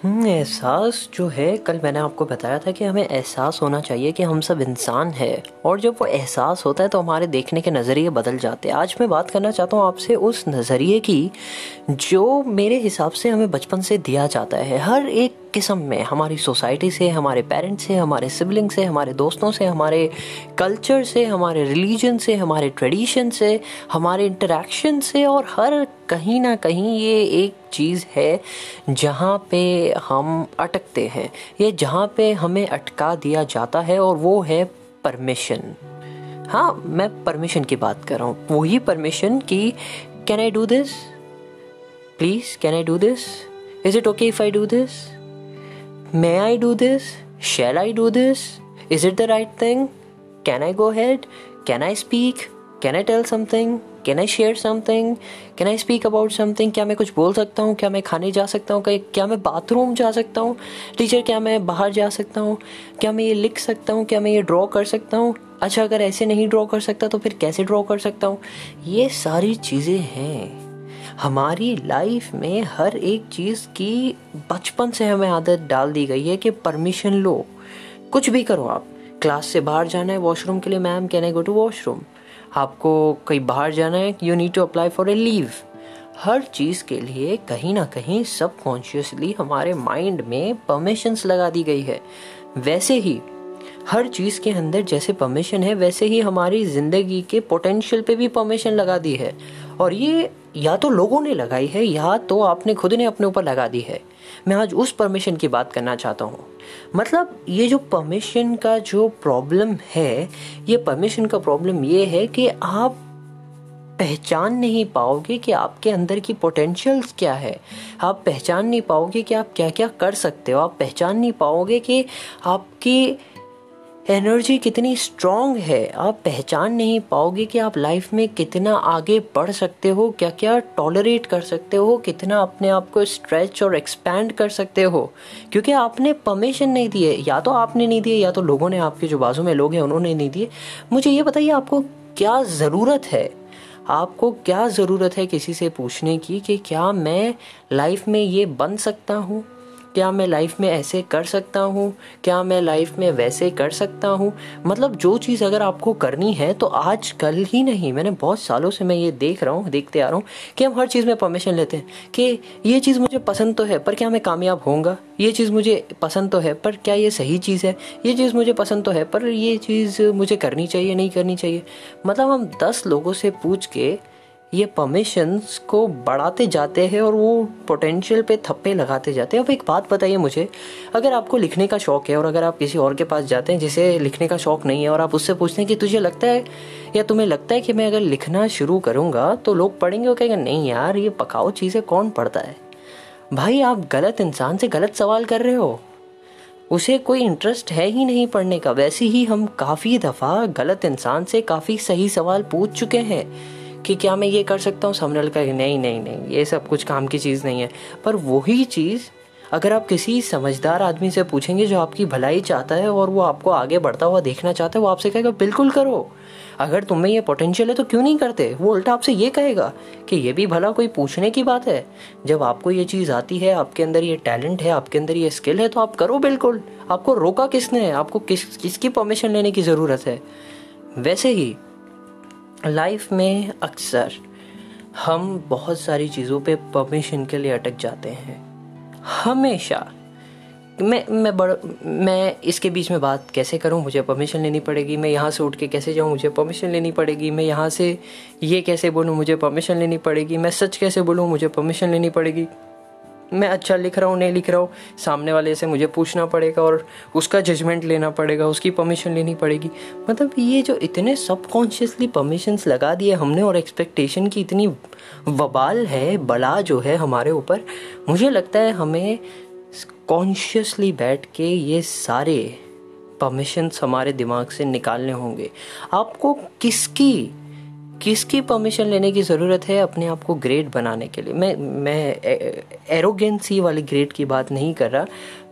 हम्म, एहसास जो है कल मैंने आपको बताया था कि हमें एहसास होना चाहिए कि हम सब इंसान हैं। और जब वो एहसास होता है तो हमारे देखने के नज़रिए बदल जाते हैं। आज मैं बात करना चाहता हूँ आपसे उस नज़रिए की जो मेरे हिसाब से हमें बचपन से दिया जाता है। हर एक किस्म में, हमारी सोसाइटी से, हमारे पेरेंट्स से, हमारे सिबलिंग से, हमारे दोस्तों से, हमारे कल्चर से, हमारे रिलीजन से, हमारे ट्रेडिशन से, हमारे इंटरेक्शन से और हर कहीं ना कहीं ये एक चीज़ है जहाँ पे हम अटकते हैं। ये जहाँ पे हमें अटका दिया जाता है और वो है परमिशन हाँ मैं परमिशन की बात कर रहा हूँ। वही परमिशन की can I do this please can I do this is it okay if I do this May I do this? Shall I do this? Is it the right thing? Can I go ahead? Can I speak? Can I tell something? Can I share something can I speak about something क्या मैं कुछ बोल सकता हूँ क्या मैं खाने जा सकता हूँ क्या मैं बाथरूम जा सकता हूँ टीचर क्या मैं बाहर जा सकता हूँ क्या मैं ये लिख सकता हूँ क्या मैं ये ड्रॉ कर सकता हूँ अच्छा अगर ऐसे नहीं ड्रॉ कर सकता तो फिर कैसे ड्रॉ कर सकता हूँ ये सारी चीज़ें हैं हमारी लाइफ में हर एक चीज़ की बचपन से हमें आदत डाल दी गई है कि परमिशन लो। कुछ भी करो आप। क्लास से बाहर जाना है वॉशरूम के लिए ma'am can I go to washroom आपको कहीं बाहर जाना है you need to apply for a leave हर चीज़ के लिए कहीं ना कहीं सबकॉन्शियसली हमारे माइंड में परमिशंस लगा दी गई है। वैसे ही हर चीज़ के अंदर जैसे परमिशन है, वैसे ही हमारी ज़िंदगी के पोटेंशियल पे भी परमिशन लगा दी है। और ये या तो लोगों ने लगाई है, या तो आपने खुद ने अपने ऊपर लगा दी है। मैं आज उस परमिशन की बात करना चाहता हूँ। मतलब ये जो परमिशन का जो प्रॉब्लम है, ये परमिशन का प्रॉब्लम ये है कि आप पहचान नहीं पाओगे कि आपके अंदर की पोटेंशियल्स क्या है। आप पहचान नहीं पाओगे कि आप क्या क्या कर सकते हो। आप पहचान नहीं पाओगे कि आपकी एनर्जी कितनी स्ट्रांग है। आप पहचान नहीं पाओगे कि आप लाइफ में कितना आगे बढ़ सकते हो क्या क्या टॉलरेट कर सकते हो, कितना अपने आप को स्ट्रेच और एक्सपैंड कर सकते हो। क्योंकि आपने परमिशन नहीं दिए। या तो आपने नहीं दिए, या तो लोगों ने आपके जो बाजू में लोग हैं, उन्होंने नहीं दिए। मुझे ये बताइए, आपको क्या ज़रूरत है? आपको क्या ज़रूरत है किसी से पूछने की कि क्या मैं लाइफ में ये बन सकता हूँ? क्या मैं लाइफ में ऐसे कर सकता हूँ? क्या मैं लाइफ में वैसे कर सकता हूँ? मतलब जो चीज़ अगर आपको करनी है तो आज कल ही नहीं। मैंने बहुत सालों से मैं ये देख रहा हूँ, देखते आ रहा हूँ कि हम हर चीज़ में परमिशन लेते हैं कि ये चीज़ मुझे पसंद तो है, पर क्या मैं कामयाब होऊँगा? ये चीज़ मुझे पसंद तो है, पर क्या ये सही चीज़ है? ये चीज़ मुझे पसंद तो है, पर ये चीज़ मुझे करनी चाहिए, नहीं करनी चाहिए? मतलब हम दस लोगों से पूछ के ये परमिशंस को बढ़ाते जाते हैं और वो पोटेंशियल पे थप्पे लगाते जाते हैं। अब एक बात बताइए मुझे, अगर आपको लिखने का शौक है और अगर आप किसी और के पास जाते हैं जिसे लिखने का शौक नहीं है और आप उससे पूछते हैं कि तुझे लगता है या तुम्हें लगता है कि मैं अगर लिखना शुरू करूँगा तो लोग पढ़ेंगे और कहेंगे, नहीं यार, ये पकाओ चीज़ें, कौन पढ़ता है? भाई, आप गलत इंसान से गलत सवाल कर रहे हो। उसे कोई इंटरेस्ट है ही नहीं पढ़ने का। वैसे ही हम काफ़ी दफ़ा गलत इंसान से काफ़ी सही सवाल पूछ चुके हैं। कि क्या मैं ये कर सकता हूँ? सामने वाले का नहीं नहीं नहीं, ये सब कुछ काम की चीज़ नहीं है। पर वही चीज़ अगर आप किसी समझदार आदमी से पूछेंगे जो आपकी भलाई चाहता है और वो आपको आगे बढ़ता हुआ देखना चाहता है, वो आपसे कहेगा, बिल्कुल करो। अगर तुम्हें ये पोटेंशियल है तो क्यों नहीं करते? वो उल्टा आपसे ये कहेगा कि, ये भी भला कोई पूछने की बात है। जब आपको ये चीज़ आती है, आपके अंदर ये टैलेंट है, आपके अंदर ये स्किल है तो आप करो बिल्कुल। आपको रोका किसने? है आपको किस, किसकी परमिशन लेने की ज़रूरत है? वैसे ही लाइफ में अक्सर हम बहुत सारी चीज़ों पे परमिशन के लिए अटक जाते हैं। हमेशा। मैं मैं बड़, मैं इसके बीच में बात कैसे करूँ? मुझे परमिशन लेनी पड़ेगी। मैं यहाँ से उठ के कैसे जाऊँ? मुझे परमिशन लेनी पड़ेगी। मैं यहाँ से ये कैसे बोलूँ? मुझे परमिशन लेनी पड़ेगी। मैं सच कैसे बोलूँ? मुझे परमिशन लेनी पड़ेगी। मैं अच्छा लिख रहा हूँ, नहीं लिख रहा हूँ, सामने वाले से मुझे पूछना पड़ेगा और उसका जजमेंट लेना पड़ेगा, उसकी परमिशन लेनी पड़ेगी। मतलब ये जो इतने सबकॉन्शियसली परमिशंस लगा दिए हमने और एक्सपेक्टेशन की इतनी वबाल है बला जो है हमारे ऊपर, मुझे लगता है हमें कॉन्शियसली बैठ के ये सारे परमिशंस हमारे दिमाग से निकालने होंगे। आपको किसकी किसकी परमिशन लेने की ज़रूरत है अपने आप को ग्रेट बनाने के लिए? मैं मैं एरोगेंसी वाली ग्रेट की बात नहीं कर रहा,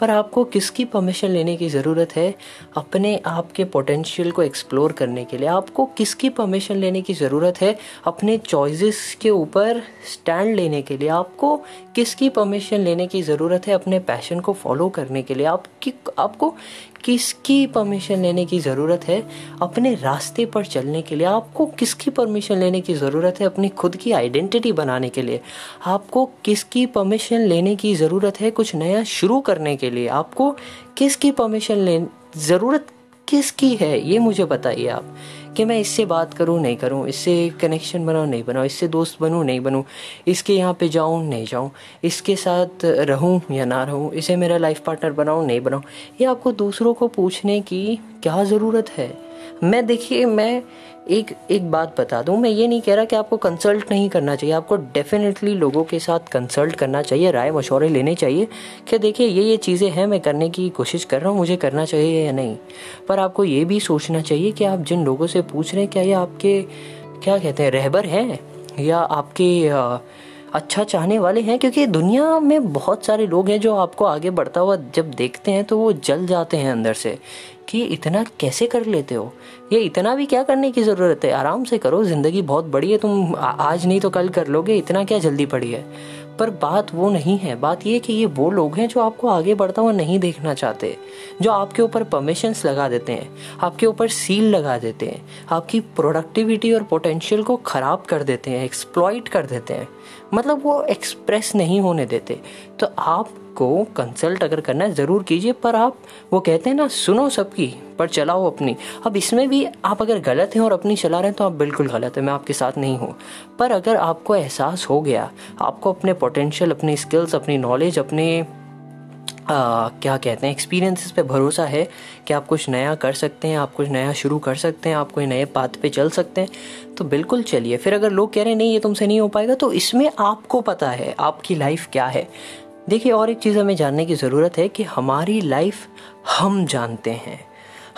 पर आपको किसकी परमिशन लेने की ज़रूरत है अपने आप के पोटेंशियल को एक्सप्लोर करने के लिए? आपको किसकी परमिशन लेने की ज़रूरत है अपने चॉइसेस के ऊपर स्टैंड लेने के लिए? आपको किसकी परमिशन लेने की ज़रूरत है अपने पैशन को फॉलो करने के लिए? आपकी, आपको किसकी परमिशन लेने की ज़रूरत है? अपने रास्ते पर चलने के लिए आपको किसकी परमिशन लेने की ज़रूरत है? अपनी खुद की आइडेंटिटी बनाने के लिए। आपको किसकी परमिशन लेने की ज़रूरत है? कुछ नया शुरू करने के लिए। आपको किसकी परमिशन ले ज़रूरत किसकी है? ये मुझे बताइए आप। कि मैं इससे बात करूँ, नहीं करूँ, इससे कनेक्शन बनाऊँ, नहीं बनाऊँ, इससे दोस्त बनूँ, नहीं बनूँ, इसके यहाँ पे जाऊँ, नहीं जाऊँ, इसके साथ रहूँ या ना रहूँ, इसे मेरा लाइफ पार्टनर बनाऊँ, नहीं बनाऊँ, ये आपको दूसरों को पूछने की क्या ज़रूरत है? मैं देखिए, मैं एक एक बात बता दूँ, मैं ये नहीं कह रहा कि आपको कंसल्ट नहीं करना चाहिए। आपको डेफिनेटली लोगों के साथ कंसल्ट करना चाहिए, राय मशवरे लेने चाहिए कि देखिए, ये ये चीज़ें हैं, मैं करने की कोशिश कर रहा हूँ, मुझे करना चाहिए या नहीं। पर आपको ये भी सोचना चाहिए कि आप जिन लोगों से पूछ रहे हैं, क्या ये आपके, क्या कहते हैं, रहबर हैं? या आपके अच्छा चाहने वाले हैं, क्योंकि दुनिया में बहुत सारे लोग हैं जो आपको आगे बढ़ता हुआ जब देखते हैं तो वो जल जाते हैं अंदर से कि इतना कैसे कर लेते हो? ये इतना भी क्या करने की ज़रूरत है? आराम से करो, ज़िंदगी बहुत बड़ी है, तुम आज नहीं तो कल कर लोगे, इतना क्या जल्दी पड़ी है? पर बात वो नहीं है। बात ये कि ये वो लोग हैं जो आपको आगे बढ़ता हुआ नहीं देखना चाहते, जो आपके ऊपर परमिशंस लगा देते हैं, आपके ऊपर सील लगा देते हैं, आपकी प्रोडक्टिविटी और पोटेंशियल को ख़राब कर देते हैं एक्सप्लॉइट कर देते हैं। मतलब वो एक्सप्रेस नहीं होने देते। तो आपको कंसल्ट अगर करना है ज़रूर कीजिए पर आप वो कहते हैं ना सुनो सबकी पर चलाओ अपनी। अब इसमें भी आप अगर गलत हैं और अपनी चला रहे हैं तो आप बिल्कुल गलत है मैं आपके साथ नहीं हूँ। पर अगर आपको एहसास हो गया आपको अपने पोटेंशियल अपनी स्किल्स अपनी नॉलेज अपने आ, क्या कहते हैं एक्सपीरियंसेस पे भरोसा है कि आप कुछ नया कर सकते हैं आप कुछ नया शुरू कर सकते हैं आप कोई नए पाथ पे चल सकते हैं तो बिल्कुल चलिए। फिर अगर लोग कह रहे हैं नहीं ये तुमसे नहीं हो पाएगा तो इसमें आपको पता है आपकी लाइफ क्या है। देखिए, और एक चीज़ हमें जानने की ज़रूरत है कि हमारी लाइफ हम जानते हैं।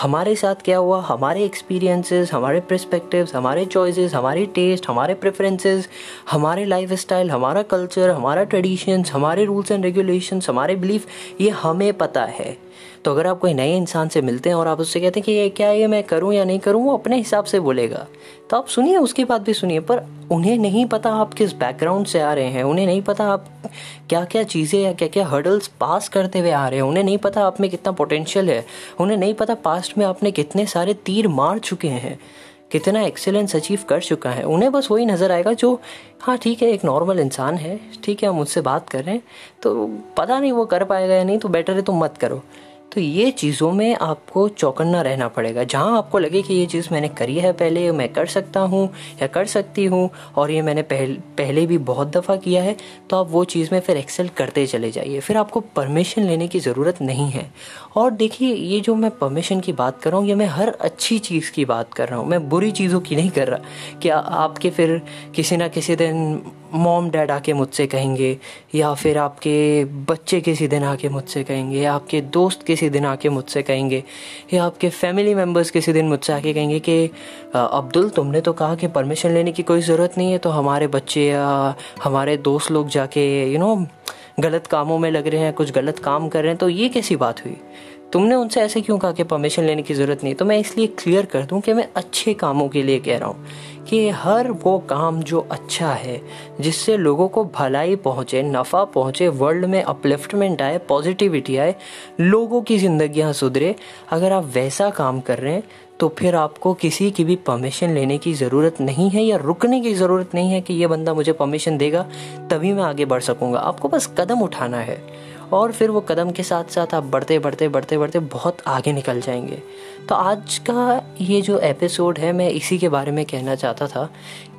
हमारे साथ क्या हुआ? हमारे एक्सपीरियंसेस हमारे प्रस्पेक्टिव हमारे चॉइसेस हमारे टेस्ट हमारे प्रेफरेंसेस हमारे लाइफ स्टाइल हमारा कल्चर हमारा ट्रेडिशंस हमारे रूल्स एंड रेगुलेशंस हमारे बिलीफ ये हमें पता है। तो अगर आप कोई नए इंसान से मिलते हैं और आप उससे कहते हैं कि ये क्या ये मैं करूँ या नहीं करूँ, वो अपने हिसाब से बोलेगा। तो आप सुनिए, उसकी बात भी सुनिए, पर उन्हें नहीं पता आप किस बैकग्राउंड से आ रहे हैं, उन्हें नहीं पता आप क्या क्या चीज़ें या क्या क्या हर्डल्स पास करते हुए आ रहे हैं, उन्हें नहीं पता आप में कितना पोटेंशियल है, उन्हें नहीं पता पास्ट में आपने कितने सारे तीर मार चुके हैं, कितना एक्सेलेंस अचीव कर चुका है। उन्हें बस वही नज़र आएगा जो हाँ ठीक है, एक नॉर्मल इंसान है, ठीक है, हम उससे बात कर रहे हैं तो पता नहीं वो कर पाएगा या नहीं तो बेटर है तुम मत करो। तो ये चीज़ों में आपको चौकन्ना रहना पड़ेगा। जहाँ आपको लगे कि ये चीज़ मैंने करी है पहले, मैं कर सकता हूँ या कर सकती हूँ, और ये मैंने पहले पहले भी बहुत दफ़ा किया है तो आप वो चीज़ में फिर एक्सेल करते चले जाइए। फिर आपको परमिशन लेने की ज़रूरत नहीं है। और देखिए, ये जो मैं परमिशन की बात कर रहा हूँ, ये मैं हर अच्छी चीज़ की बात कर रहा हूँ। मैं बुरी चीज़ों की नहीं कर रहा। क्या आपके फिर किसी ना किसी दिन मॉम डैड आके मुझसे कहेंगे, या फिर आपके बच्चे किसी दिन आके मुझसे कहेंगे, या आपके दोस्त किसी दिन आके मुझसे कहेंगे, या आपके फैमिली मेंबर्स किसी दिन मुझसे आके कहेंगे कि अब्दुल, तुमने तो कहा कि परमिशन लेने की कोई ज़रूरत नहीं है तो हमारे बच्चे या हमारे दोस्त लोग जाके यू नो गलत कामों में लग रहे हैं, कुछ गलत काम कर रहे हैं तो ये कैसी बात हुई? तुमने उनसे ऐसे क्यों कहा कि परमिशन लेने की ज़रूरत नहीं तो मैं इसलिए क्लियर कर दूँ कि मैं अच्छे कामों के लिए कह रहा हूँ। कि हर वो काम जो अच्छा है, जिससे लोगों को भलाई पहुँचे, नफ़ा पहुँचे वर्ल्ड में अपलिफ्टमेंट आए पॉजिटिविटी आए, लोगों की ज़िंदगियाँ सुधरे। अगर आप वैसा काम कर रहे हैं तो फिर आपको किसी की भी परमिशन लेने की ज़रूरत नहीं है या रुकने की ज़रूरत नहीं है कि ये बंदा मुझे परमिशन देगा, तभी मैं आगे बढ़ सकूँगा। आपको बस कदम उठाना है। और फिर वो कदम के साथ साथ आप बढ़ते बढ़ते बढ़ते बढ़ते बहुत आगे निकल जाएँगे। तो आज का ये जो एपिसोड है, मैं इसी के बारे में कहना चाहता था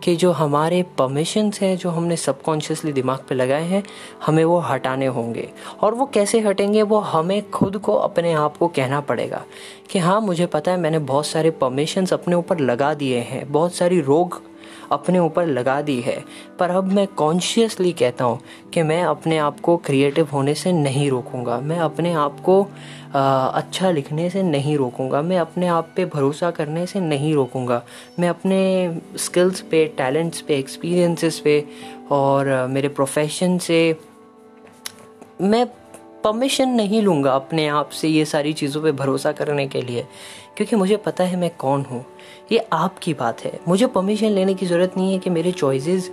कि जो हमारे परमिशंस हैं, जो हमने सबकॉन्शियसली दिमाग पे लगाए हैं, हमें वो हटाने होंगे। और वो कैसे हटेंगे, वो हमें खुद को अपने आप को कहना पड़ेगा कि हाँ मुझे पता है मैंने बहुत सारे परमिशंस अपने ऊपर लगा दिए हैं, बहुत सारी रोग अपने ऊपर लगा दी है। पर अब मैं कॉन्शियसली कहता हूँ कि मैं अपने आप को क्रिएटिव होने से नहीं रोकूँगा। मैं अपने आप को अच्छा लिखने से नहीं रोकूँगा। मैं अपने आप पे भरोसा करने से नहीं रोकूँगा। मैं अपने स्किल्स पे टैलेंट्स पे एक्सपीरियंसेस पे और मेरे प्रोफेशन से मैं परमिशन नहीं लूँगा अपने आप से ये सारी चीज़ों पे भरोसा करने के लिए। क्योंकि मुझे पता है मैं कौन हूँ। ये आपकी बात है। मुझे परमिशन लेने की ज़रूरत नहीं है कि मेरे चॉइसेस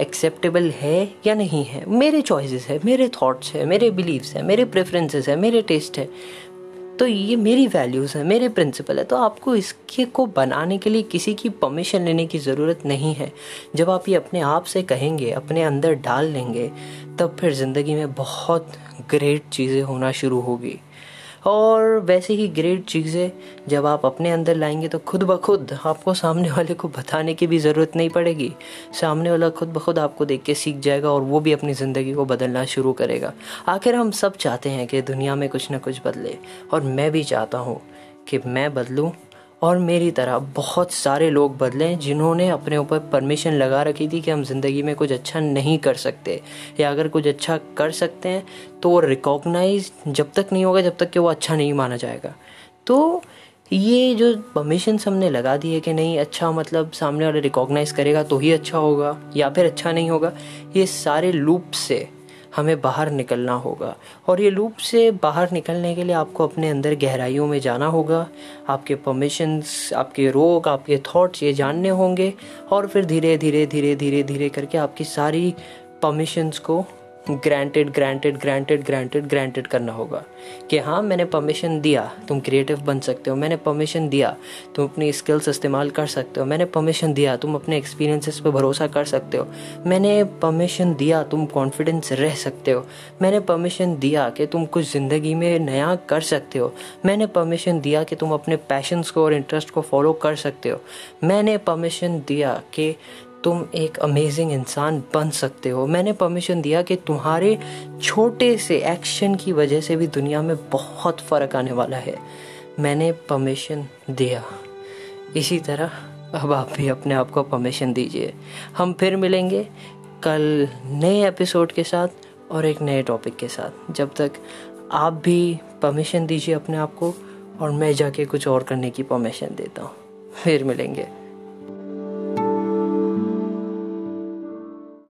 एक्सेप्टेबल है या नहीं है। मेरे चॉइसेस है, मेरे थॉट्स है, मेरे बिलीव्स है, मेरे प्रेफरेंसेस है, मेरे टेस्ट है। तो ये मेरी वैल्यूज़ है, मेरे प्रिंसिपल है। तो आपको इसके को बनाने के लिए किसी की परमिशन लेने की ज़रूरत नहीं है। जब आप ये अपने आप से कहेंगे, अपने अंदर डाल लेंगे तब फिर ज़िंदगी में बहुत ग्रेट चीज़ें होना शुरू होगी। और वैसे ही ग्रेट चीज़ें जब आप अपने अंदर लाएँगे तो खुद ब खुद आपको सामने वाले को बताने की भी ज़रूरत नहीं पड़ेगी। सामने वाला खुद ब खुद आपको देख के सीख जाएगा और वो भी अपनी ज़िंदगी को बदलना शुरू करेगा। आखिर हम सब चाहते हैं कि दुनिया में कुछ ना कुछ बदले और मैं भी चाहता हूँ कि मैं बदलूँ और मेरी तरह बहुत सारे लोग बदले जिन्होंने अपने ऊपर परमिशन लगा रखी थी कि हम ज़िंदगी में कुछ अच्छा नहीं कर सकते, या अगर कुछ अच्छा कर सकते हैं तो वो रिकॉग्नाइज जब तक नहीं होगा, जब तक कि वो अच्छा नहीं माना जाएगा। तो ये जो परमिशन हमने लगा दी है कि नहीं अच्छा मतलब सामने वाले रिकॉग्नाइज करेगा तो ही अच्छा होगा, या फिर अच्छा नहीं होगा, ये सारे लूप से हमें बाहर निकलना होगा। और ये लूप से बाहर निकलने के लिए आपको अपने अंदर गहराइयों में जाना होगा। आपके परमिशंस आपके रोग, आपके थॉट्स ये जानने होंगे। और फिर धीरे धीरे धीरे धीरे धीरे करके आपकी सारी परमिशंस को granted granted granted granted granted करना होगा कि हाँ मैंने परमिशन दिया, तुम क्रिएटिव बन सकते हो, मैंने परमिशन दिया, तुम अपनी स्किल्स इस्तेमाल कर सकते हो, मैंने परमिशन दिया, तुम अपने एक्सपीरियंसेस पे भरोसा कर सकते हो, मैंने परमिशन दिया, तुम कॉन्फिडेंस रह सकते हो, मैंने परमिशन दिया कि तुम कुछ ज़िंदगी में नया कर सकते हो, मैंने परमिशन दिया कि तुम अपने पैशंस को और इंटरेस्ट को फॉलो कर सकते हो, मैंने परमिशन दिया कि तुम एक अमेजिंग इंसान बन सकते हो। मैंने परमिशन दिया कि तुम्हारे छोटे से एक्शन की वजह से भी दुनिया में बहुत फ़र्क आने वाला है। मैंने परमिशन दिया। इसी तरह अब आप भी अपने आप को परमिशन दीजिए। हम फिर मिलेंगे कल नए एपिसोड के साथ और एक नए टॉपिक के साथ। जब तक आप भी परमिशन दीजिए अपने आप को और मैं जाके कुछ और करने की परमिशन देता हूँ। फिर मिलेंगे।